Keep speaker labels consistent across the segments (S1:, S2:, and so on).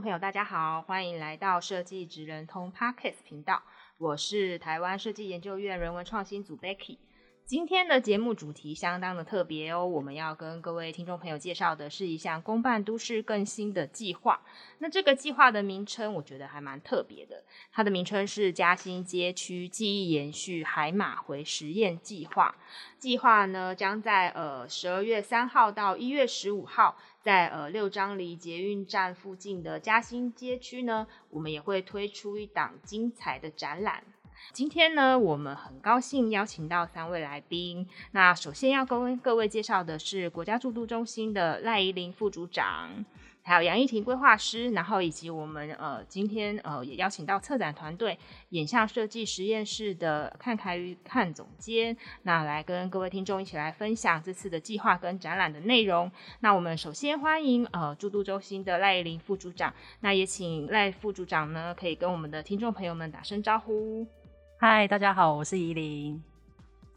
S1: 朋友，大家好，欢迎来到设计职人通 Podcast 频道，我是台湾设计研究院人文创新组 Becky。今天的节目主题相当的特别哦，我们要跟各位听众朋友介绍的是一项公办都市更新的计划。那这个计划的名称，我觉得还蛮特别的，它的名称是嘉兴街区记忆延续海马回实验计划。计划呢，将在呃十二月三号到一月十五号，在呃六张犁捷运站附近的嘉兴街区呢，我们也会推出一档精彩的展览。今天呢，我们很高兴邀请到三位来宾。那首先要跟各位介绍的是国家驻都中心的赖宜伶副组长，还有杨一婷规划师，然后以及我们呃今天呃也邀请到策展团队影像设计实验室的看凯宇看总监，那来跟各位听众一起来分享这次的计划跟展览的内容。那我们首先欢迎呃驻都中心的赖宜伶副组长，那也请赖副组长呢可以跟我们的听众朋友们打声招呼。
S2: 嗨，大家好，我是宜伶。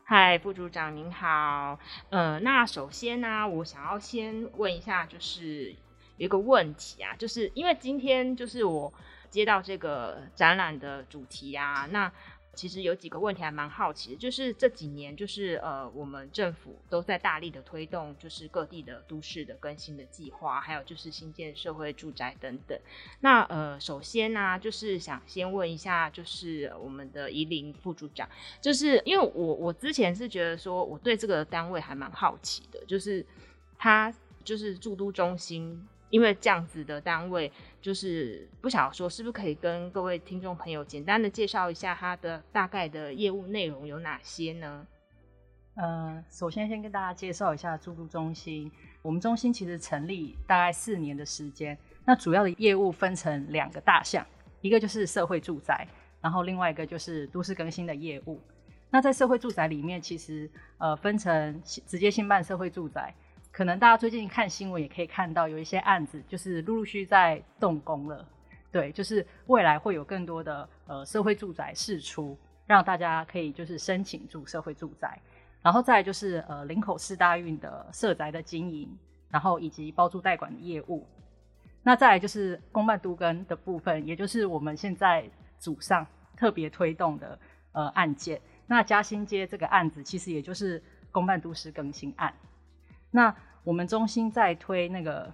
S1: 嗨，副组长您好。呃，那首先呢、我想要先问一下，就是有一个问题啊，就是因为今天就是我接到这个展览的主题啊，那。其实有几个问题还蛮好奇的，就是这几年就是呃，我们政府都在大力的推动，就是各地的都市的更新的计划，还有就是新建社会住宅等等。那呃，首先呢、就是想先问一下，就是我们的宜林副组长，就是因为我我之前是觉得说，我对这个单位还蛮好奇的，就是他就是住都中心。因为这样子的单位，就是不晓得说是不是可以跟各位听众朋友简单的介绍一下它的大概的业务内容有哪些呢？
S2: 呃，首先先跟大家介绍一下驻都中心。我们中心其实成立大概四年的时间，那主要的业务分成两个大项，一个就是社会住宅，然后另外一个就是都市更新的业务。那在社会住宅里面，其实呃分成直接兴办社会住宅。可能大家最近看新闻也可以看到，有一些案子就是陆陆续续在动工了。对，就是未来会有更多的呃社会住宅释出，让大家可以就是申请住社会住宅。然后再来就是呃林口市大运的社宅的经营，然后以及包租代管的业务。那再来就是公办都更的部分，也就是我们现在组上特别推动的呃案件。那嘉兴街这个案子，其实也就是公办都市更新案。那我们中心在推那个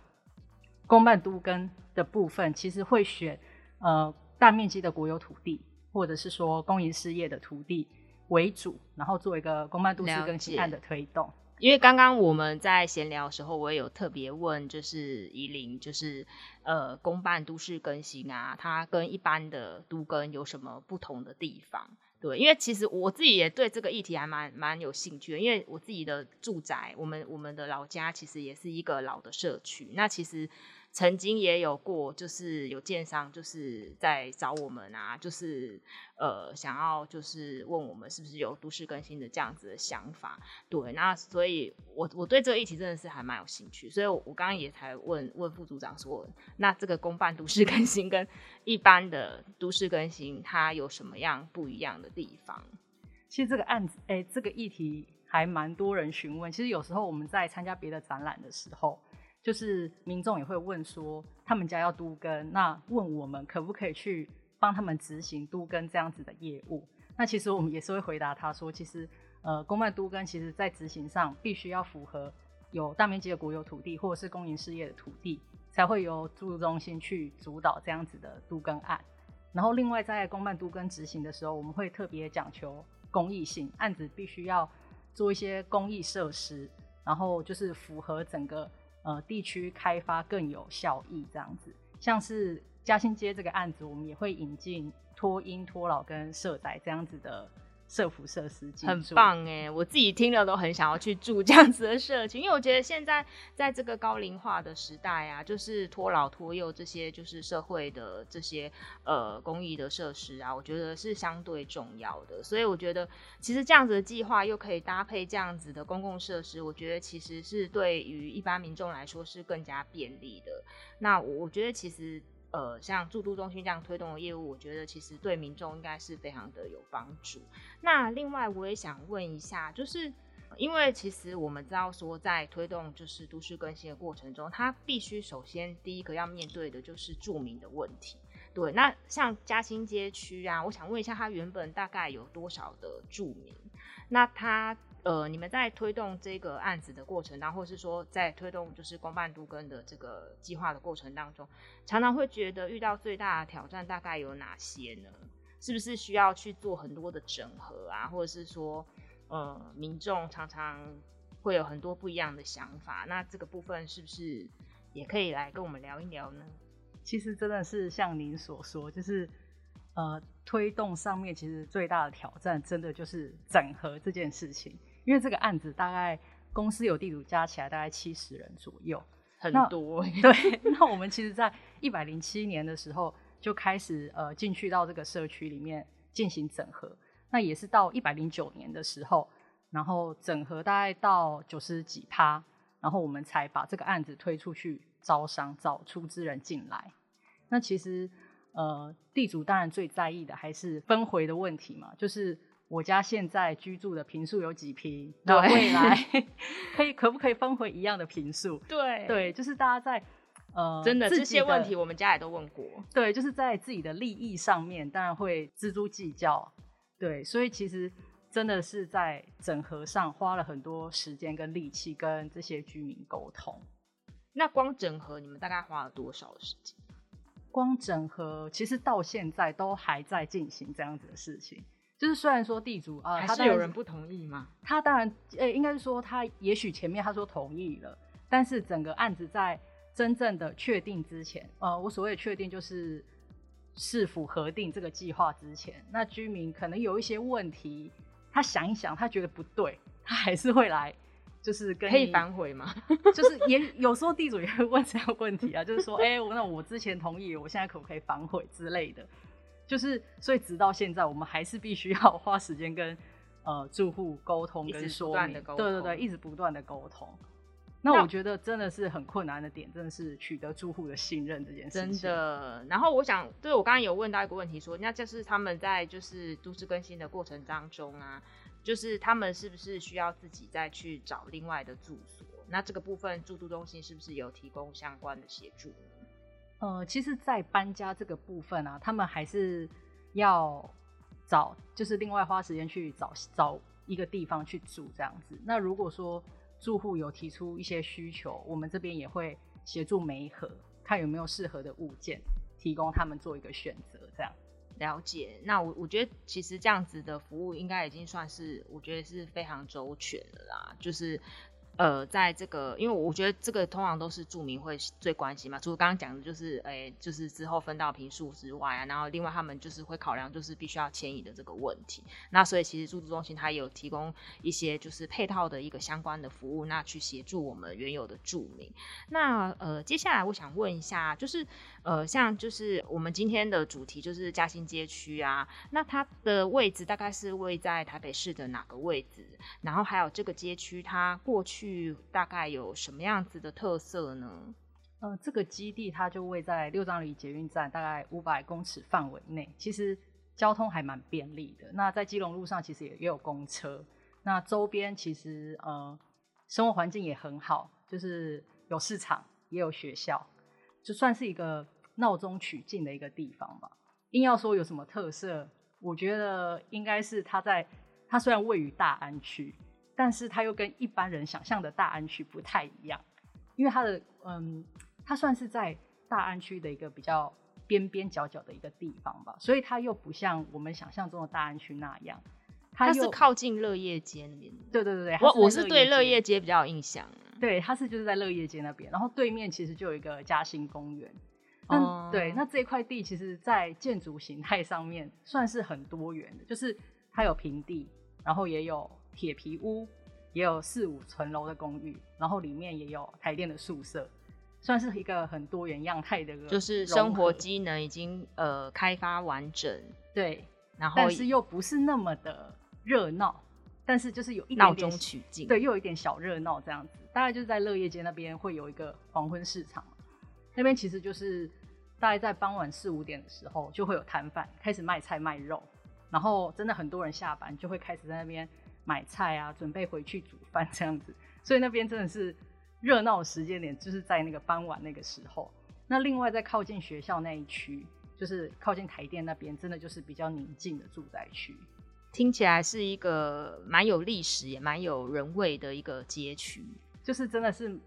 S2: 公办都跟的部分，其实会选呃大面积的国有土地，或者是说公营事业的土地为主，然后做一个公办都市更新案的推动。
S1: 因为刚刚我们在闲聊的时候，我也有特别问，就是宜林，就是呃公办都市更新啊，它跟一般的都更有什么不同的地方？对，因为其实我自己也对这个议题还蛮蛮有兴趣的，因为我自己的住宅，我们我们的老家其实也是一个老的社区，那其实。曾经也有过，就是有建商就是在找我们啊，就是呃想要就是问我们是不是有都市更新的这样子的想法，对，那所以我我对这个议题真的是还蛮有兴趣，所以我刚刚也才问问副组长说，那这个公办都市更新跟一般的都市更新它有什么样不一样的地方？
S2: 其实这个案子，哎、欸，这个议题还蛮多人询问。其实有时候我们在参加别的展览的时候。就是民众也会问说，他们家要都更，那问我们可不可以去帮他们执行都更这样子的业务？那其实我们也是会回答他说，其实呃，公办都更其实在执行上必须要符合有大面积的国有土地或者是公营事业的土地，才会由驻都中心去主导这样子的都更案。然后另外在公办都更执行的时候，我们会特别讲求公益性，案子必须要做一些公益设施，然后就是符合整个。呃，地区开发更有效益，这样子，像是嘉兴街这个案子，我们也会引进托婴、托老跟社宅这样子的社福设施，
S1: 很棒哎！我自己听了都很想要去住这样子的社区，因为我觉得现在在这个高龄化的时代啊，就是托老托幼这些，就是社会的这些呃公益的设施啊，我觉得是相对重要的。所以我觉得其实这样子的计划又可以搭配这样子的公共设施，我觉得其实是对于一般民众来说是更加便利的。那我觉得其实。呃，像住都中心这样推动的业务，我觉得其实对民众应该是非常的有帮助。那另外，我也想问一下，就是因为其实我们知道说，在推动就是都市更新的过程中，它必须首先第一个要面对的就是住民的问题。对，那像嘉兴街区啊，我想问一下，它原本大概有多少的住民？那它。呃，你们在推动这个案子的过程当中，或是说在推动就是公办都跟的这个计划的过程当中，常常会觉得遇到最大的挑战大概有哪些呢？是不是需要去做很多的整合啊？或者是说，呃，民众常常会有很多不一样的想法，那这个部分是不是也可以来跟我们聊一聊呢？
S2: 其实真的是像您所说，就是呃，推动上面其实最大的挑战，真的就是整合这件事情。因为这个案子大概公司有地主加起来大概七十人左右，
S1: 很多。
S2: 对，那我们其实，在一百零七年的时候就开始呃进去到这个社区里面进行整合，那也是到一百零九年的时候，然后整合大概到九十几趴，然后我们才把这个案子推出去招商，找出资人进来。那其实呃地主当然最在意的还是分回的问题嘛，就是。我家现在居住的坪数有几坪？那未来 可以可不可以分回一样的坪数？
S1: 对
S2: 对，就是大家在呃，
S1: 真的这些问题，我们家也都问过。
S2: 对，就是在自己的利益上面，当然会锱铢计较。对，所以其实真的是在整合上花了很多时间跟力气，跟这些居民沟通。
S1: 那光整合，你们大概花了多少时间？
S2: 光整合，其实到现在都还在进行这样子的事情。就是虽然说地主啊，呃、
S1: 还是有人不同意吗？
S2: 他当然，呃、欸，应该是说他也许前面他说同意了，但是整个案子在真正的确定之前，呃，我所谓的确定就是是否核定这个计划之前，那居民可能有一些问题，他想一想，他觉得不对，他还是会来，就是跟你
S1: 可以反悔吗？
S2: 就是也有时候地主也会问这样的问题啊，就是说，哎、那我之前同意，我现在可不可以反悔之类的。就是，所以直到现在，我们还是必须要花时间跟呃住户沟通跟说明，对对对，一直不断的沟通。那我觉得真的是很困难的点，真的是取得住户的信任这件事情。
S1: 真的。然后我想，对我刚刚有问到一个问题说，说那就是他们在就是都市更新的过程当中啊，就是他们是不是需要自己再去找另外的住所？那这个部分住都中心是不是有提供相关的协助？
S2: 呃，其实，在搬家这个部分啊，他们还是要找，就是另外花时间去找找一个地方去住这样子。那如果说住户有提出一些需求，我们这边也会协助媒合，看有没有适合的物件，提供他们做一个选择。这样
S1: 了解。那我我觉得，其实这样子的服务应该已经算是，我觉得是非常周全的啦，就是。呃，在这个，因为我觉得这个通常都是住民会最关心嘛，除了刚刚讲的，就是哎、就是之后分到坪数之外啊，然后另外他们就是会考量，就是必须要迁移的这个问题。那所以其实住都中心它也有提供一些就是配套的一个相关的服务，那去协助我们原有的住民。那呃，接下来我想问一下，就是呃，像就是我们今天的主题就是嘉兴街区啊，那它的位置大概是位在台北市的哪个位置？然后还有这个街区它过去。大概有什么样子的特色呢？
S2: 呃，这个基地它就位在六张犁捷运站，大概五百公尺范围内，其实交通还蛮便利的。那在基隆路上其实也也有公车，那周边其实呃生活环境也很好，就是有市场也有学校，就算是一个闹中取静的一个地方吧。硬要说有什么特色，我觉得应该是它在它虽然位于大安区。但是它又跟一般人想象的大安区不太一样，因为它的嗯，它算是在大安区的一个比较边边角角的一个地方吧，所以它又不像我们想象中的大安区那样，
S1: 它，它是靠近乐业街那边。
S2: 对对对对，
S1: 我我是对乐业街比较有印象。
S2: 对，它是就是在乐业街那边，然后对面其实就有一个嘉兴公园。嗯，对，那这块地其实，在建筑形态上面算是很多元的，就是。它有平地，然后也有铁皮屋，也有四五层楼的公寓，然后里面也有台电的宿舍，算是一个很多元样态的，
S1: 就是生活机能已经呃开发完整，
S2: 对，
S1: 然后
S2: 但是又不是那么的热闹，但是就是有一点点
S1: 闹中取静，
S2: 对，又有一点小热闹这样子。大概就是在乐业街那边会有一个黄昏市场，那边其实就是大概在傍晚四五点的时候就会有摊贩开始卖菜卖肉，然后真的很多人下班就会开始在那边买菜啊，准备回去煮饭这样子。所以那边真的是热闹的时间点，就是在那个傍晚那个时候。那另外在靠近学校那一区，就是靠近台电那边，真的就是比较宁静的住宅区。
S1: 听起来是一个蛮有历史也蛮有人味的一个街区。
S2: 就是真的是，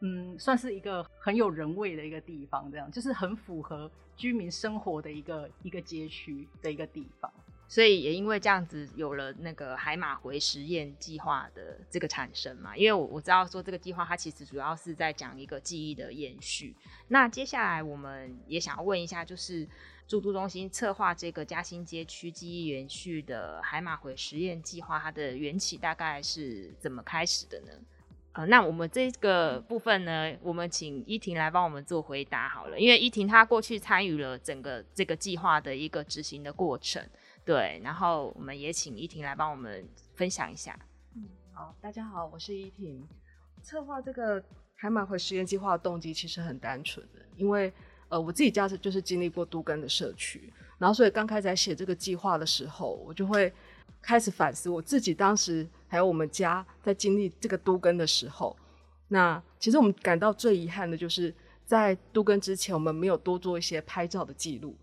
S2: 嗯，算是一个很有人味的一个地方，这样就是很符合居民生活的一个一个街区的一个地方。
S1: 所以也因为这样子，有了那个海马回实验计划的这个产生嘛。因为我我知道说这个计划它其实主要是在讲一个记忆的延续。那接下来我们也想要问一下，就是住都中心策划这个嘉兴街区记忆延续的海马回实验计划，它的缘起大概是怎么开始的呢？呃，那我们这个部分呢，我们请依婷来帮我们做回答好了，因为依婷她过去参与了整个这个计划的一个执行的过程，对，然后我们也请依婷来帮我们分享一下。
S3: 嗯，好，大家好，我是依婷。策划这个海马回实验计划的动机其实很单纯的，因为呃，我自己家是就是经历过都更的社区，然后所以刚开始在写这个计划的时候，我就会开始反思我自己当时。还有我们家在经历这个都更的时候，那其实我们感到最遗憾的就是在都更之前，我们没有多做一些拍照的记录。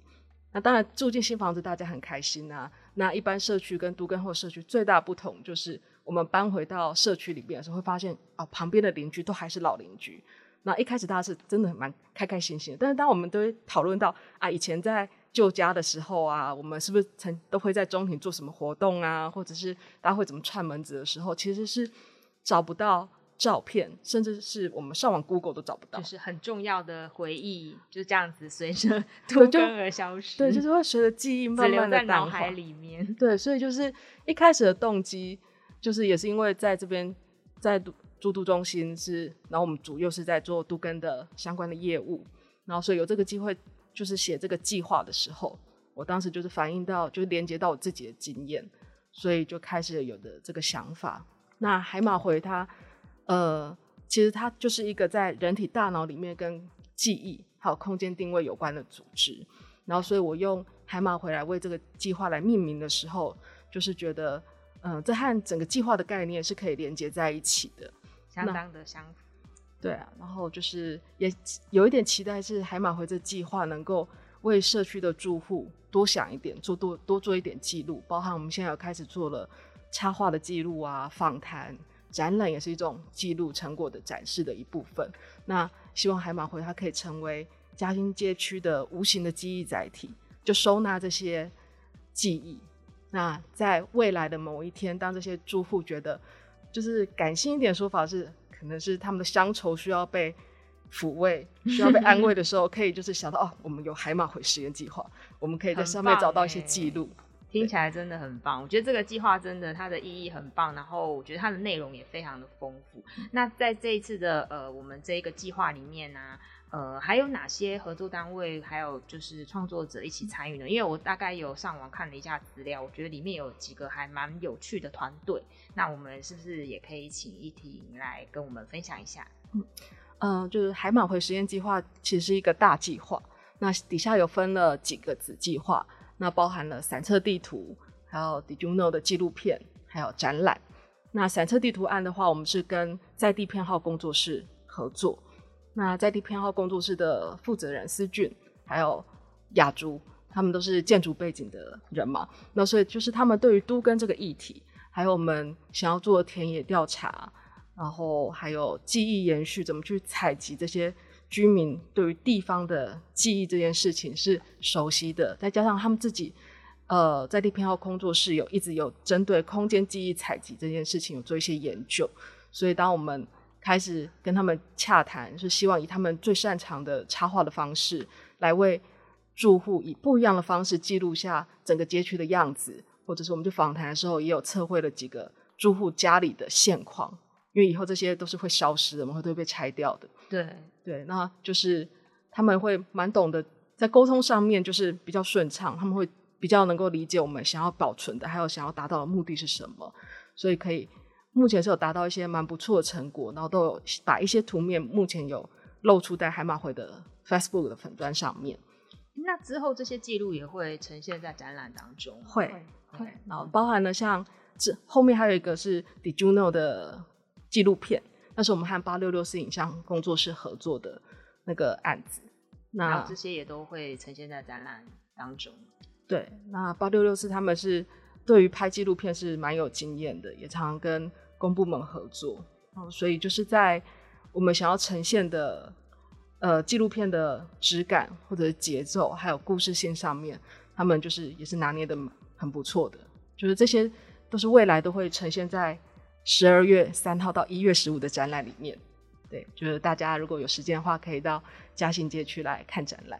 S3: 那当然住进新房子，大家很开心啊。那一般社区跟都更后社区最大不同就是，我们搬回到社区里面的时候，会发现啊，旁边的邻居都还是老邻居。那一开始大家是真的蛮开开心心的，但是当我们都会讨论到啊，以前在旧家的时候啊，我们是不是曾都会在中庭做什么活动啊？或者是大家会怎么串门子的时候，其实是找不到照片，甚至是我们上网 Google 都找不到，
S1: 就是很重要的回忆就这样子随着脱根 而消失。
S3: 对，就是会随着记忆慢慢的
S1: 在脑海里面。
S3: 对，所以就是一开始的动机，就是也是因为在这边在住都中心是，然后我们主又是在做都根的相关的业务，然后所以有这个机会。就是写这个计划的时候，我当时就是反映到，就是连接到我自己的经验，所以就开始有的这个想法。那海马回它，呃，其实它就是一个在人体大脑里面跟记忆还有空间定位有关的组织。然后，所以我用海马回来为这个计划来命名的时候，就是觉得，嗯、呃，这和整个计划的概念是可以连接在一起的，
S1: 相当的相符。
S3: 对啊，然后就是也有一点期待，是海马回这计划能够为社区的住户多想一点，做多多做一点记录，包含我们现在有开始做了插画的记录啊，访谈、展览也是一种记录成果的展示的一部分。那希望海马回它可以成为嘉兴街区的无形的记忆载体，就收纳这些记忆。那在未来的某一天，当这些住户觉得，就是感性一点说法是。可能是他们的乡愁需要被抚慰，需要被安慰的时候，可以就是想到哦，我们有海马回实验计划，我们可以在上面找到一些记录。
S1: 听起来真的很棒，我觉得这个计划真的它的意义很棒，然后我觉得它的内容也非常的丰富。那在这一次的呃，我们这一个计划里面呢、啊。呃，还有哪些合作单位，还有就是创作者一起参与呢？因为我大概有上网看了一下资料，我觉得里面有几个还蛮有趣的团队。那我们是不是也可以请一婷来跟我们分享一下？
S3: 嗯，呃，就是海马回实验计划其实是一个大计划，那底下有分了几个子计划，那包含了散策地图，还有 Did you know 的纪录片，还有展览。那散策地图案的话，我们是跟在地偏好工作室合作。那在地偏好工作室的负责人思俊，还有雅竹，他们都是建筑背景的人嘛。那所以就是他们对于都更这个议题，还有我们想要做田野调查，然后还有记忆延续，怎么去采集这些居民对于地方的记忆这件事情是熟悉的。再加上他们自己，呃，在地偏好工作室有一直有针对空间记忆采集这件事情有做一些研究，所以当我们开始跟他们洽谈，是希望以他们最擅长的插画的方式，来为住户以不一样的方式记录下整个街区的样子，或者是我们去访谈的时候，也有测绘了几个住户家里的现况，因为以后这些都是会消失的，我们会都会被拆掉的。
S1: 对
S3: 对，那就是他们会蛮懂得在沟通上面就是比较顺畅，他们会比较能够理解我们想要保存的，还有想要达到的目的是什么，所以可以目前是有达到一些蛮不错的成果，然后都有把一些图面目前有露出在海马会的 Facebook 的粉砖上面。
S1: 那之后这些记录也会呈现在展览当中，
S3: 会会，然后包含了像这后面还有一个是 Did you know 的纪录片，那是我们和八六六四影像工作室合作的那个案子，那
S1: 这些也都会呈现在展览当中。
S3: 对，那八六六四他们是对于拍纪录片是蛮有经验的，也常常跟公部门合作，所以就是在我们想要呈现的。呃，纪录片的质感或者节奏，还有故事性上面，他们就是也是拿捏的很不错的。就是这些都是未来都会呈现在十二月三号到一月十五的展览里面。对，就是大家如果有时间的话，可以到嘉兴街区来看展览。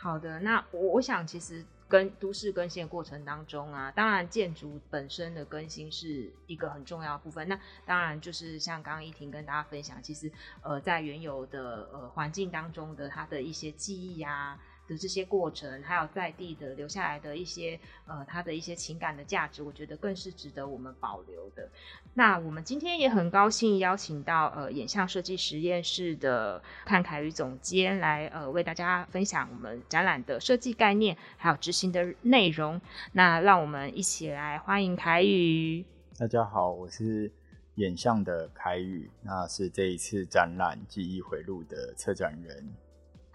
S1: 好的，那我我想其实。跟都市更新的过程当中啊，当然建筑本身的更新是一个很重要的部分。那当然就是像刚刚依婷跟大家分享，其实呃在原有的呃环境当中的它的一些记忆啊。的这些过程，还有在地的留下来的一些呃，它的一些情感的价值，我觉得更是值得我们保留的。那我们今天也很高兴邀请到呃，眼像设计实验室的潘凯宇总监来呃，为大家分享我们展览的设计概念，还有执行的内容。那让我们一起来欢迎凯宇。
S4: 大家好，我是眼像的凯宇，那是这一次展览《记忆回路》的策展人。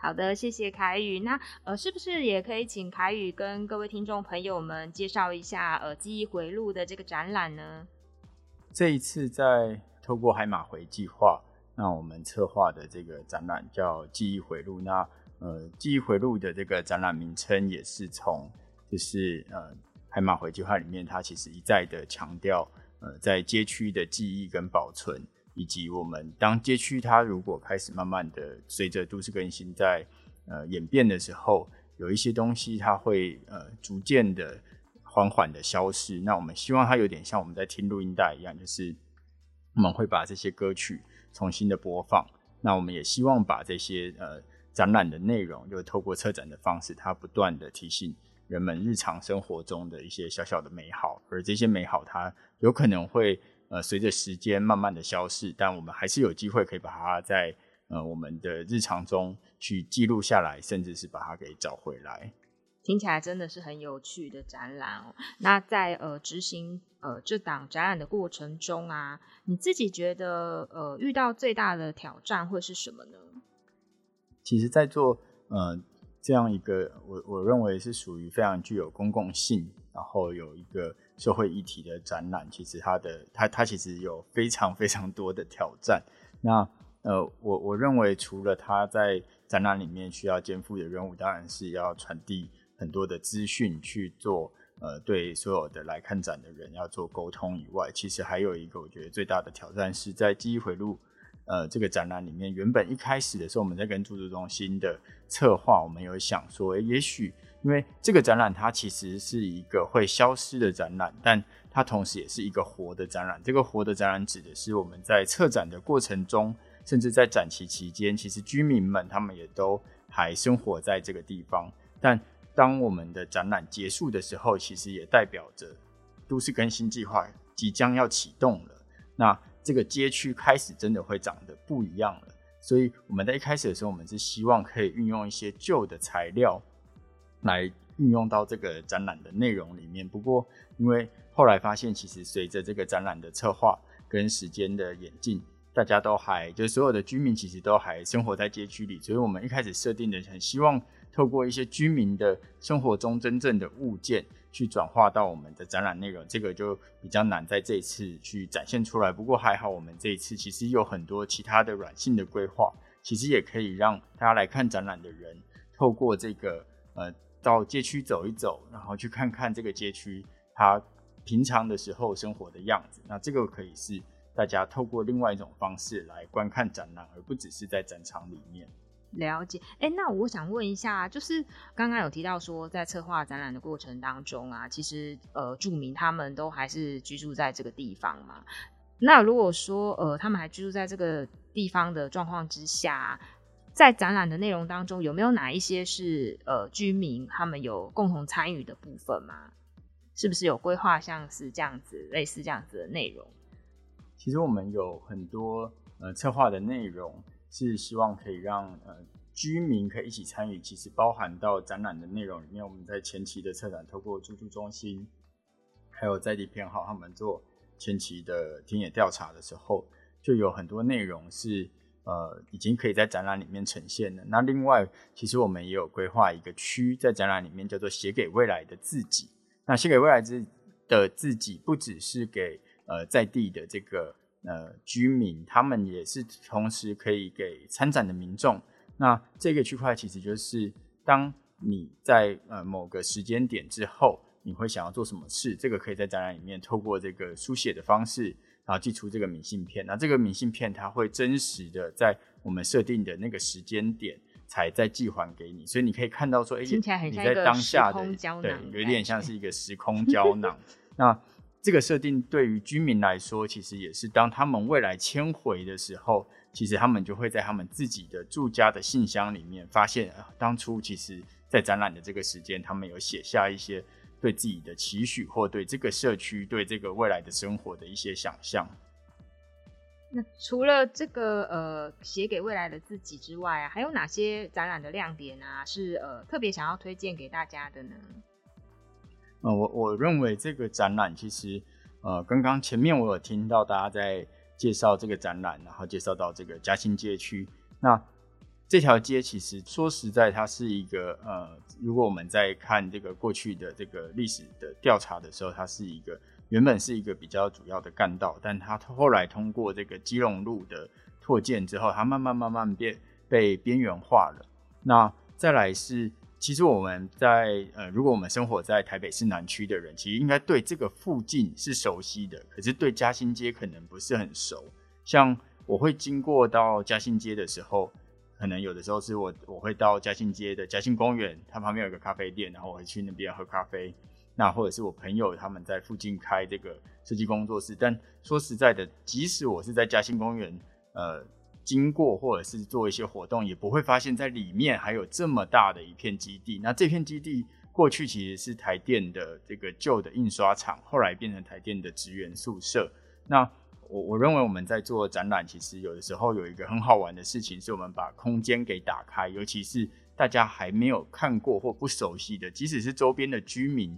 S1: 好的，谢谢凯宇。那呃，是不是也可以请凯宇跟各位听众朋友们介绍一下呃“记忆回路”的这个展览呢？
S4: 这一次在透过海马回计划，那我们策划的这个展览叫“记忆回路”。那呃，“记忆回路”的这个展览名称也是从就是呃海马回计划里面，它其实一再的强调呃在街区的记忆跟保存。以及我们当街区它如果开始慢慢的随着都市更新在呃演变的时候，有一些东西它会呃逐渐的缓缓的消失。那我们希望它有点像我们在听录音带一样，就是我们会把这些歌曲重新的播放。那我们也希望把这些呃展览的内容，就透过策展的方式，它不断的提醒人们日常生活中的一些小小的美好，而这些美好它有可能会。呃，随着时间慢慢的消逝，但我们还是有机会可以把它在呃我们的日常中去记录下来，甚至是把它给找回来。
S1: 听起来真的是很有趣的展览哦。那在呃执行呃这档展览的过程中啊，你自己觉得呃遇到最大的挑战会是什么呢？
S4: 其实，在做呃这样一个我我认为是属于非常具有公共性，然后有一个。社会议题的展览，其实它的它它其实有非常非常多的挑战。那呃，我我认为除了它在展览里面需要肩负的任务，当然是要传递很多的资讯去做呃，对所有的来看展的人要做沟通以外，其实还有一个我觉得最大的挑战是在记忆回路呃这个展览里面，原本一开始的时候我们在跟驻都中心的策划，我们有想说，诶，也许。因为这个展览它其实是一个会消失的展览，但它同时也是一个活的展览。这个活的展览指的是我们在策展的过程中，甚至在展期期间，其实居民们他们也都还生活在这个地方。但当我们的展览结束的时候，其实也代表着都市更新计划即将要启动了。那这个街区开始真的会长得不一样了。所以我们在一开始的时候，我们是希望可以运用一些旧的材料。来运用到这个展览的内容里面。不过，因为后来发现，其实随着这个展览的策划跟时间的演进，大家都还就所有的居民其实都还生活在街区里，所以我们一开始设定的很希望透过一些居民的生活中真正的物件去转化到我们的展览内容，这个就比较难在这一次去展现出来。不过还好，我们这一次其实有很多其他的软性的规划，其实也可以让大家来看展览的人透过这个呃。到街区走一走，然后去看看这个街区它平常的时候生活的样子。那这个可以是大家透过另外一种方式来观看展览，而不只是在展场里面。
S1: 了解，哎、那我想问一下，就是刚刚有提到说，在策划展览的过程当中啊，其实呃，住民他们都还是居住在这个地方嘛。那如果说呃，他们还居住在这个地方的状况之下，在展览的内容当中，有没有哪一些是呃居民他们有共同参与的部分吗？是不是有规划像是这样子类似这样子的内容？
S4: 其实我们有很多呃策划的内容。是希望可以让呃居民可以一起参与，其实包含到展览的内容里面。我们在前期的策展，透过住宿中心，还有在地偏好，他们做前期的田野调查的时候，就有很多内容是呃已经可以在展览里面呈现了。那另外，其实我们也有规划一个区在展览里面，叫做写给未来的自己。那写给未来之的自己，不只是给呃在地的这个。呃，居民他们也是同时可以给参展的民众。那这个区块其实就是，当你在呃某个时间点之后，你会想要做什么事，这个可以在展览里面透过这个书写的方式，然后寄出这个明信片。那这个明信片它会真实的在我们设定的那个时间点才再寄还给你，所以你可以看到说，哎、欸，你在当下的对，有一点像是一个时空胶囊。那这个设定对于居民来说，其实也是当他们未来迁回的时候，其实他们就会在他们自己的住家的信箱里面发现，啊，当初其实在展览的这个时间，他们有写下一些对自己的期许，或对这个社区、对这个未来的生活的一些想象。
S1: 那除了这个呃写给未来的自己之外啊，还有哪些展览的亮点啊，是呃特别想要推荐给大家的呢？
S4: 呃，我我认为这个展览其实，呃，刚刚前面我有听到大家在介绍这个展览，然后介绍到这个嘉兴街区。那这条街其实说实在，它是一个呃，如果我们在看这个过去的这个历史的调查的时候，它是一个原本是一个比较主要的干道，但它后来通过这个基隆路的拓建之后，它慢慢慢慢变被边缘化了。那再来是。其实我们在呃，如果我们生活在台北市南区的人，其实应该对这个附近是熟悉的。可是对嘉兴街可能不是很熟。像我会经过到嘉兴街的时候，可能有的时候是我我会到嘉兴街的嘉兴公园，它旁边有个咖啡店，然后我会去那边喝咖啡。那或者是我朋友他们在附近开这个设计工作室。但说实在的，即使我是在嘉兴公园，呃。经过或者是做一些活动，也不会发现，在里面还有这么大的一片基地。那这片基地过去其实是台电的这个旧的印刷厂，后来变成台电的职员宿舍。那我我认为我们在做展览，其实有的时候有一个很好玩的事情，是我们把空间给打开，尤其是大家还没有看过或不熟悉的，即使是周边的居民，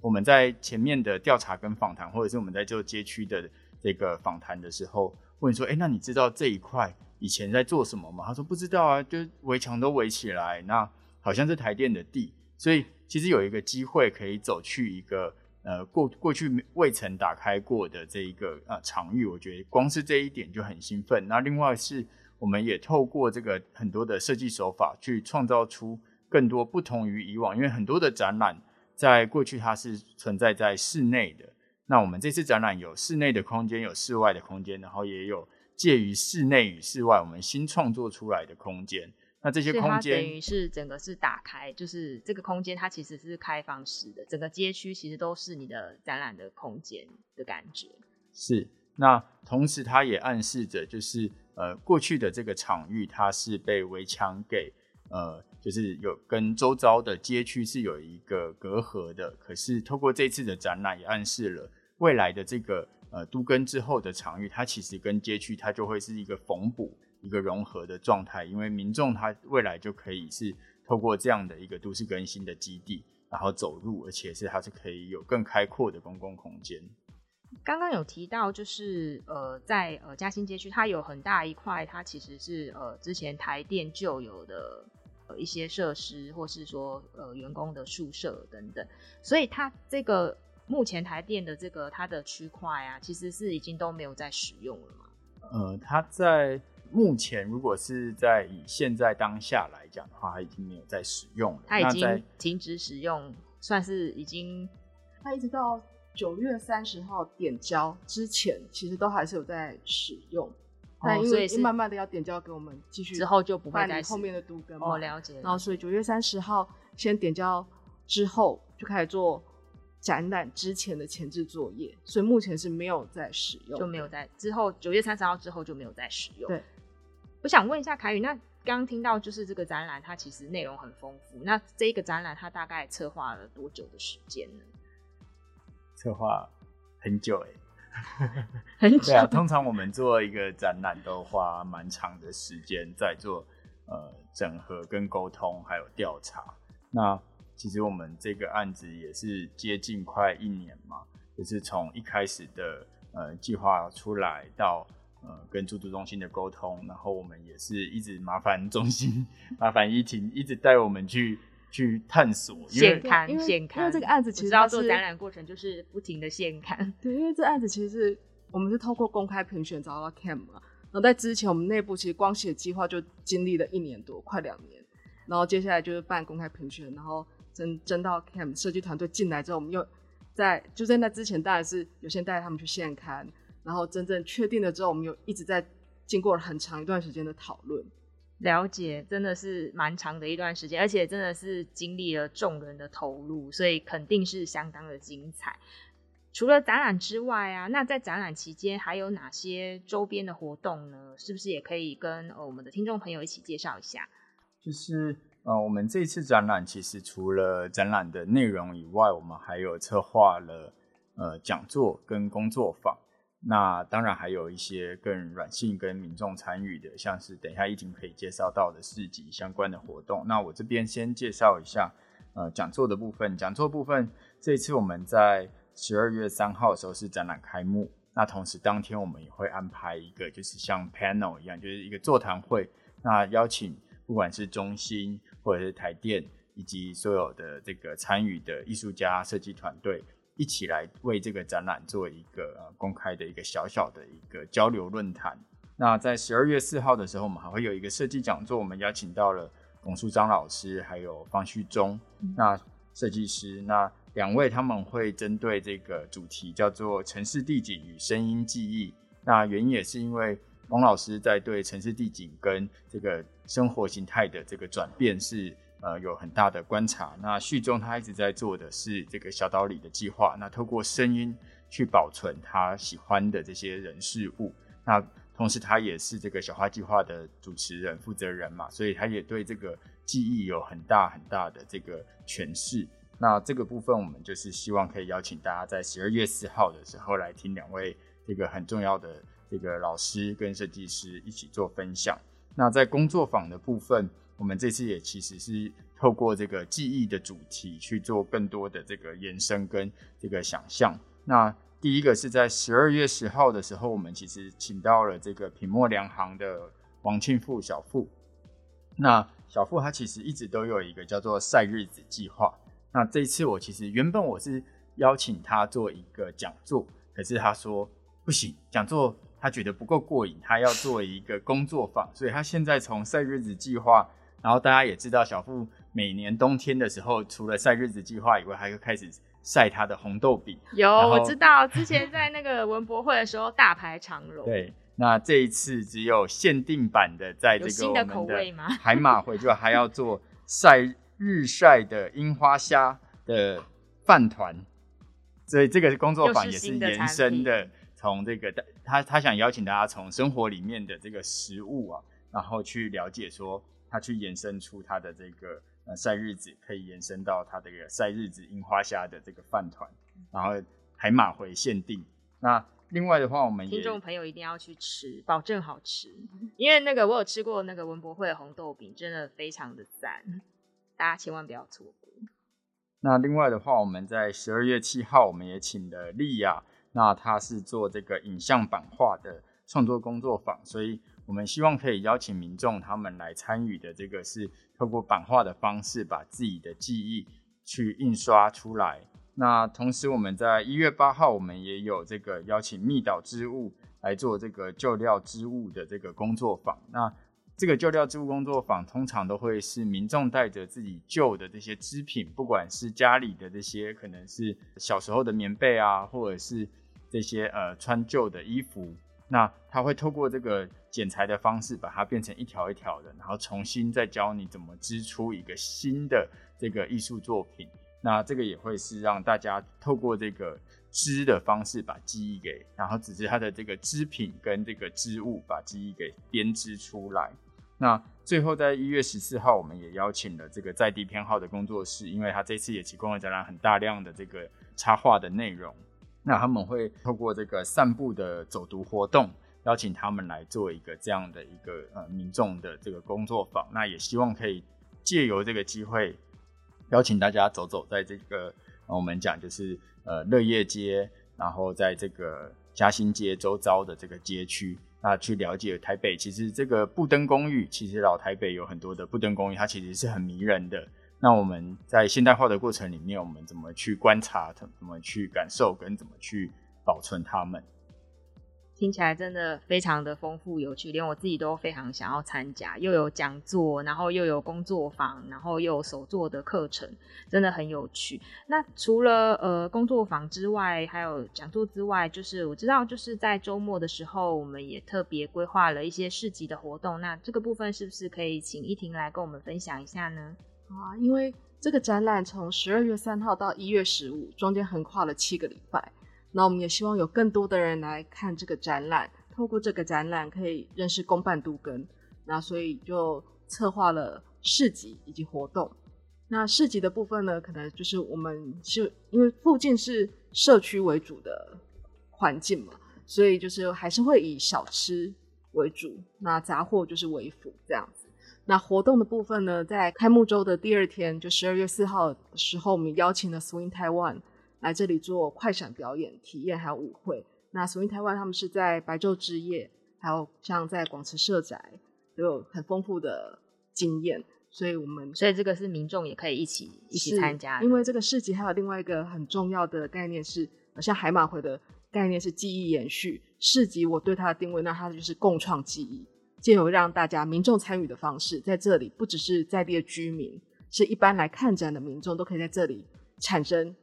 S4: 我们在前面的调查跟访谈，或者是我们在做街区的这个访谈的时候。问说，哎、那你知道这一块以前在做什么吗？他说不知道啊，就围墙都围起来，那好像是台电的地，所以其实有一个机会可以走去一个呃过过去未曾打开过的这一个呃场域，我觉得光是这一点就很兴奋。那另外是我们也透过这个很多的设计手法去创造出更多不同于以往，因为很多的展览在过去它是存在在室内的。那我们这次展览有室内的空间，有室外的空间，然后也有介于室内与室外，我们新创作出来的空间。那这些空间
S1: 等于是整个是打开，就是这个空间它其实是开放式的，整个街区其实都是你的展览的空间的感觉。
S4: 是，那同时它也暗示着，就是呃过去的这个场域它是被围墙给呃。就是有跟周遭的街区是有一个隔阂的，可是透过这次的展览也暗示了未来的这个呃都更之后的场域，它其实跟街区它就会是一个缝补、一个融合的状态，因为民众他未来就可以是透过这样的一个都市更新的基地，然后走入，而且是它是可以有更开阔的公共空间。
S1: 刚刚有提到，就是呃在呃嘉兴街区，它有很大一块，它其实是呃之前台电旧有的。一些设施，或是说呃员工的宿舍等等，所以它这个目前台电的这个它的区块啊，其实是已经都没有在使用了嘛？
S4: 呃，它在目前如果是在以现在当下来讲的话，它已经没有在使用了，
S1: 它已经停止使用，算是已经，
S3: 它一直到九月三十号点交之前，其实都还是有在使用。但因
S1: 为是
S3: 慢慢的要点交给我们继续
S1: 之后就不会
S3: 办
S1: 再
S3: 后面的都更嘛
S1: 哦，了解了。
S3: 然后所以九月三十号先点交之后就开始做展览之前的前置作业，所以目前是没有在使用，
S1: 就没有在之后九月三十号之后就没有再使用。
S3: 对，
S1: 我想问一下凯宇，那刚刚听到就是这个展览，它其实内容很丰富。那这一个展览它大概策划了多久的时间呢？
S4: 策划很久哎、
S1: 很久
S4: 对啊，通常我们做一个展览都花蛮长的时间在做呃整合跟沟通，还有调查。那其实我们这个案子也是接近快一年嘛，就是从一开始的呃计划出来到呃跟驻都中心的沟通，然后我们也是一直麻烦中心麻烦依婷一直带我们去去探索，因为
S1: 现看
S3: 因为
S1: 现勘，
S3: 因为这个案子其实
S1: 我知道
S3: 它是
S1: 做展览过程就是不停的现看。
S3: 对，因为这案子其实是我们是透过公开评选找到 CAM 嘛，然后在之前我们内部其实光写计划就经历了一年多，快两年，然后接下来就是办公开评选，然后征征到 CAM 设计团队进来之后，我们又在就在那之前当然是有先带他们去现勘，然后真正确定了之后，我们又一直在经过了很长一段时间的讨论。
S1: 了解，真的是蛮长的一段时间，而且真的是经历了众人的投入，所以肯定是相当的精彩。除了展览之外啊，那在展览期间还有哪些周边的活动呢？是不是也可以跟呃我们的听众朋友一起介绍一下？
S4: 就是呃，我们这次展览其实除了展览的内容以外，我们还有策划了呃讲座跟工作坊。那当然还有一些更软性跟民众参与的，像是等一下依婷可以介绍到的市集相关的活动。那我这边先介绍一下呃讲座的部分。讲座部分这一次我们在十二月三号的时候是展览开幕，那同时当天我们也会安排一个就是像 panel 一样，就是一个座谈会。那邀请不管是中心或者是台电以及所有的这个参与的艺术家、设计团队。一起来为这个展览做一个呃公开的一个小小的一个交流论坛。那在十二月四号的时候，我们还会有一个设计讲座，我们邀请到了龚树章老师还有方旭中，那设计师，那两位他们会针对这个主题叫做城市地景与声音记忆。那原因也是因为龚老师在对城市地景跟这个生活形态的这个转变是。呃，有很大的观察。那序中他一直在做的是这个小岛里的计划，那透过声音去保存他喜欢的这些人事物。那同时他也是这个小花计划的主持人负责人嘛，所以他也对这个记忆有很大很大的这个诠释。那这个部分我们就是希望可以邀请大家在十二月四号的时候来听两位这个很重要的这个老师跟设计师一起做分享。那在工作坊的部分。我们这次也其实是透过这个记忆的主题去做更多的这个延伸跟这个想象。那第一个是在十二月十号的时候，我们其实请到了这个品墨良行的王庆富小富。那小富他其实一直都有一个叫做晒日子计划。那这一次我其实原本我是邀请他做一个讲座，可是他说不行，讲座他觉得不够过瘾，他要做一个工作坊，所以他现在从晒日子计划。然后大家也知道，小富每年冬天的时候，除了晒日子计划以外，还会开始晒他的红豆饼。
S1: 有，我知道，之前在那个文博会的时候大排长龙。
S4: 对，那这一次只有限定版的，在这个
S1: 新的口味吗？
S4: 海马回就还要做晒日晒的樱花虾的饭团，所以这个工作坊也是延伸的，从这个他他想邀请大家从生活里面的这个食物啊，然后去了解说。他去延伸出他的这个呃晒日子，可以延伸到他这个晒日子樱花虾的这个饭团，然后海马回限定。那另外的话，我们也
S1: 听众朋友一定要去吃，保证好吃。因为那个我有吃过那个文博会的红豆饼，真的非常的赞，大家千万不要错过。
S4: 那另外的话，我们在十二月七号，我们也请了莉亚，那她是做这个影像版画的创作工作坊，所以。我们希望可以邀请民众他们来参与的这个是透过版画的方式，把自己的记忆去印刷出来。那同时我们在一月八号，我们也有这个邀请密岛织物来做这个旧料织物的这个工作坊。那这个旧料织物工作坊通常都会是民众带着自己旧的这些织品，不管是家里的这些可能是小时候的棉被啊，或者是这些呃穿旧的衣服。那他会透过这个剪裁的方式，把它变成一条一条的，然后重新再教你怎么织出一个新的这个艺术作品。那这个也会是让大家透过这个织的方式把记忆给，然后只是它的这个织品跟这个织物把记忆给编织出来。那最后在一月十四号，我们也邀请了这个在地偏好的工作室，因为他这次也提供了展览很大量的这个插画的内容。那他们会透过这个散步的走读活动，邀请他们来做一个这样的一个呃民众的这个工作坊。那也希望可以借由这个机会，邀请大家走走在这个我们讲就是呃乐业街，然后在这个嘉兴街周遭的这个街区。那去了解台北，其实这个布登公寓，其实老台北有很多的布登公寓，它其实是很迷人的。那我们在现代化的过程里面，我们怎么去观察，怎么去感受，跟怎么去保存它们？
S1: 听起来真的非常的丰富有趣，连我自己都非常想要参加。又有讲座，然后又有工作坊，然后又有手作的课程，真的很有趣。那除了呃工作坊之外，还有讲座之外，就是我知道就是在周末的时候，我们也特别规划了一些市集的活动。那这个部分是不是可以请依婷来跟我们分享一下呢？
S3: 啊，因为这个展览从十二月三号到一月十五，中间横跨了七个礼拜。那我们也希望有更多的人来看这个展览，透过这个展览可以认识公办都根。那所以就策划了市集以及活动。那市集的部分呢，可能就是我们是因为附近是社区为主的环境嘛，所以就是还是会以小吃为主，那杂货就是为辅这样子。那活动的部分呢，在开幕周的第二天，就十二月四号的时候，我们邀请了 Swing Taiwan。来这里做快闪表演体验，还有舞会。那 Swing Taiwan 他们是在白昼之夜，还有像在广慈社宅都有很丰富的经验，所以我们
S1: 所以这个是民众也可以一起一起参加。
S3: 因为这个市集还有另外一个很重要的概念是，像海马回的概念是记忆延续。市集我对它的定位，那它就是共创记忆，借由让大家民众参与的方式，在这里不只是在地的居民，是一般来看展的民众都可以在这里产生。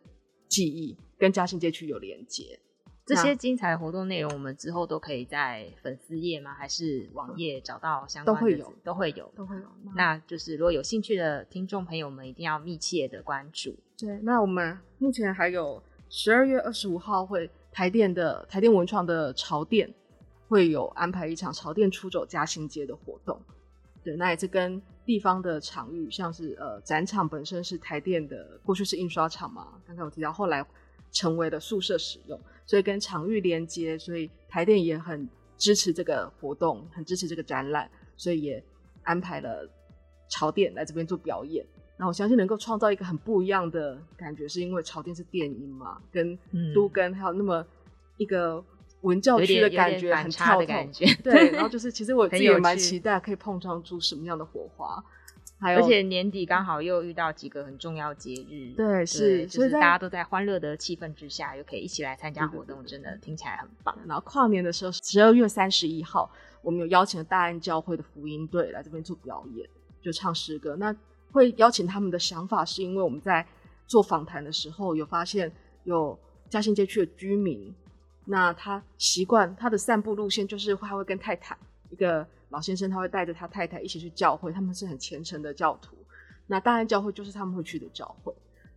S3: 记忆跟嘉兴街区有连接，
S1: 这些精彩活动内容，我们之后都可以在粉丝页吗？还是网页找到相关的？
S3: 都会有，
S1: 都会有，
S3: 都会有。
S1: 那就是如果有兴趣的听众朋友们，一定要密切的关注。
S3: 对，那我们目前还有十二月二十五号会台电的台电文创的潮店会有安排一场潮店出走嘉兴街的活动。对，那也是跟地方的场域，像是呃展场本身是台电的，过去是印刷厂嘛，刚才我提到，后来成为了宿舍使用，所以跟场域连接，所以台电也很支持这个活动，很支持这个展览，所以也安排了潮店来这边做表演。那我相信能够创造一个很不一样的感觉，是因为潮店是电音嘛，跟都跟还有那么一个。文教区的感觉很跳动，对，然后就是其实我 自己也蛮期待可以碰撞出什么样的火花，还有
S1: 而且年底刚好又遇到几个很重要节日，
S3: 对，是，
S1: 就是大家都在欢乐的气氛之下，又可以一起来参加活动，真的听起来很棒。
S3: 然后跨年的时候，十二月三十一号，我们有邀请了大安教会的福音队来这边做表演，就唱诗歌。那会邀请他们的想法，是因为我们在做访谈的时候有发现有嘉兴街区的居民。那他习惯他的散步路线，就是他会跟太太一个老先生，他会带着他太太一起去教会，他们是很虔诚的教徒。那大安教会就是他们会去的教会。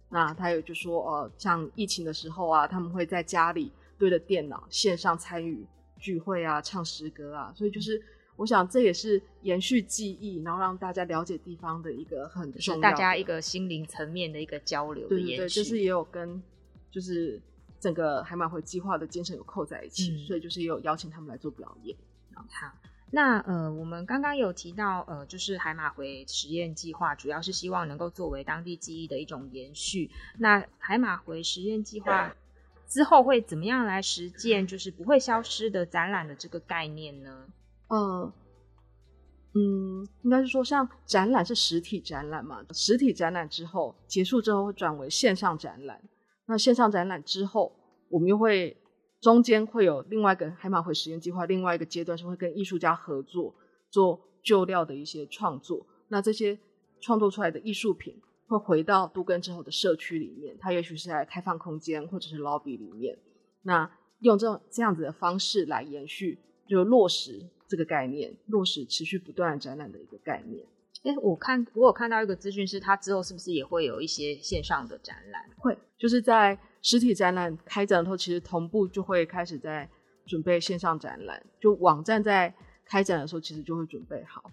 S3: 那他有就说，呃，像疫情的时候啊，他们会在家里对着电脑线上参与聚会啊，唱诗歌啊。所以就是我想这也是延续记忆，然后让大家了解地方的一个很重
S1: 大家一个心灵层面的一个交流的延续。
S3: 对对，就是也有跟就是。整个海马回计划的精神有扣在一起，嗯、所以就是也有邀请他们来做表演。
S1: 好，那呃，我们刚刚有提到，呃，就是海马回实验计划，主要是希望能够作为当地记忆的一种延续。那海马回实验计划之后会怎么样来实践，就是不会消失的展览的这个概念呢？
S3: 呃，嗯，应该是说，像展览是实体展览嘛，实体展览之后结束之后会转为线上展览。那线上展览之后，我们又会中间会有另外一个海马回实验计划，另外一个阶段是会跟艺术家合作做旧料的一些创作。那这些创作出来的艺术品会回到都更之后的社区里面，它也许是在开放空间或者是 lobby 里面。那用这种这样子的方式来延续就落实这个概念，落实持续不断展览的一个概念。
S1: 哎，我看我有看到一个资讯，是它之后是不是也会有一些线上的展览？
S3: 会，就是在实体展览开展的时候，其实同步就会开始在准备线上展览，就网站在开展的时候，其实就会准备好，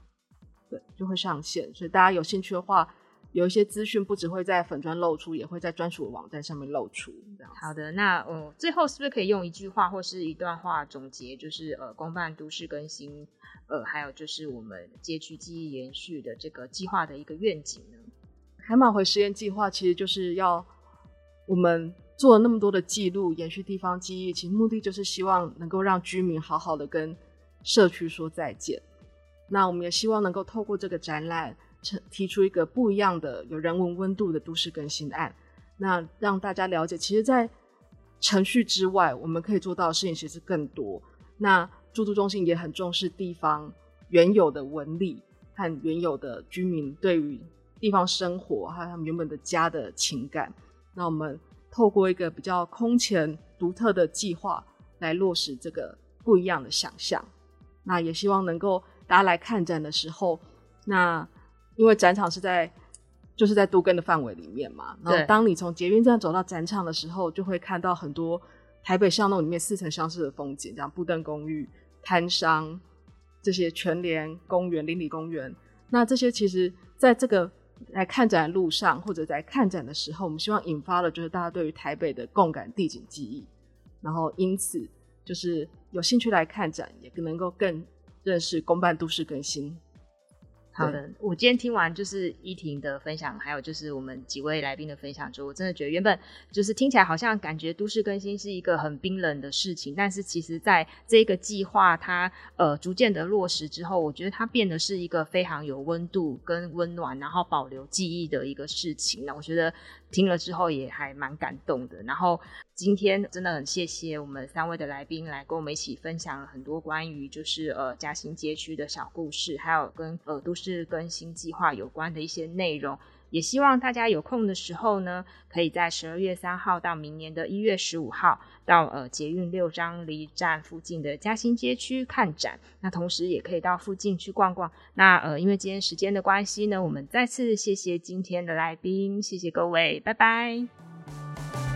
S3: 对，就会上线。所以大家有兴趣的话，有一些资讯不只会在粉砖露出，也会在专属的网站上面露出。这样
S1: 好的，那呃，最后是不是可以用一句话或是一段话总结？就是呃，公办都市更新，呃，还有就是我们街区记忆延续的这个计划的一个愿景呢？
S3: 海马回实验计划其实就是要我们做了那么多的记录，延续地方记忆，其实目的就是希望能够让居民好好的跟社区说再见。那我们也希望能够透过这个展览。提出一个不一样的、有人文温度的都市更新案，那让大家了解，其实，在程序之外，我们可以做到的事情其实更多。那住都中心也很重视地方原有的纹理和原有的居民对于地方生活还有他们原本的家的情感。那我们透过一个比较空前独特的计划来落实这个不一样的想象。那也希望能够大家来看展的时候，那。因为展场是在，就是在都更的范围里面嘛。然后当你从捷运站走到展场的时候，就会看到很多台北巷弄里面似曾相识的风景，像布登公寓、摊商这些全联公园、邻里公园。那这些其实在这个来看展的路上，或者在看展的时候，我们希望引发的就是大家对于台北的共感地景记忆。然后因此就是有兴趣来看展，也能够更认识公办都市更新。
S1: 好的，我今天听完就是依婷的分享，还有就是我们几位来宾的分享之后，我真的觉得原本就是听起来好像感觉都市更新是一个很冰冷的事情，但是其实在这个计划它呃逐渐的落实之后，我觉得它变得是一个非常有温度跟温暖，然后保留记忆的一个事情。那我觉得。听了之后也还蛮感动的。然后今天真的很谢谢我们三位的来宾来跟我们一起分享了很多关于就是呃嘉兴街区的小故事，还有跟呃都市更新计划有关的一些内容。也希望大家有空的时候呢，可以在十二月三号到明年的一月十五号到呃捷运六张犁站附近的嘉兴街区看展。那同时也可以到附近去逛逛。那呃，因为今天时间的关系呢，我们再次谢谢今天的来宾，谢谢各位，拜拜。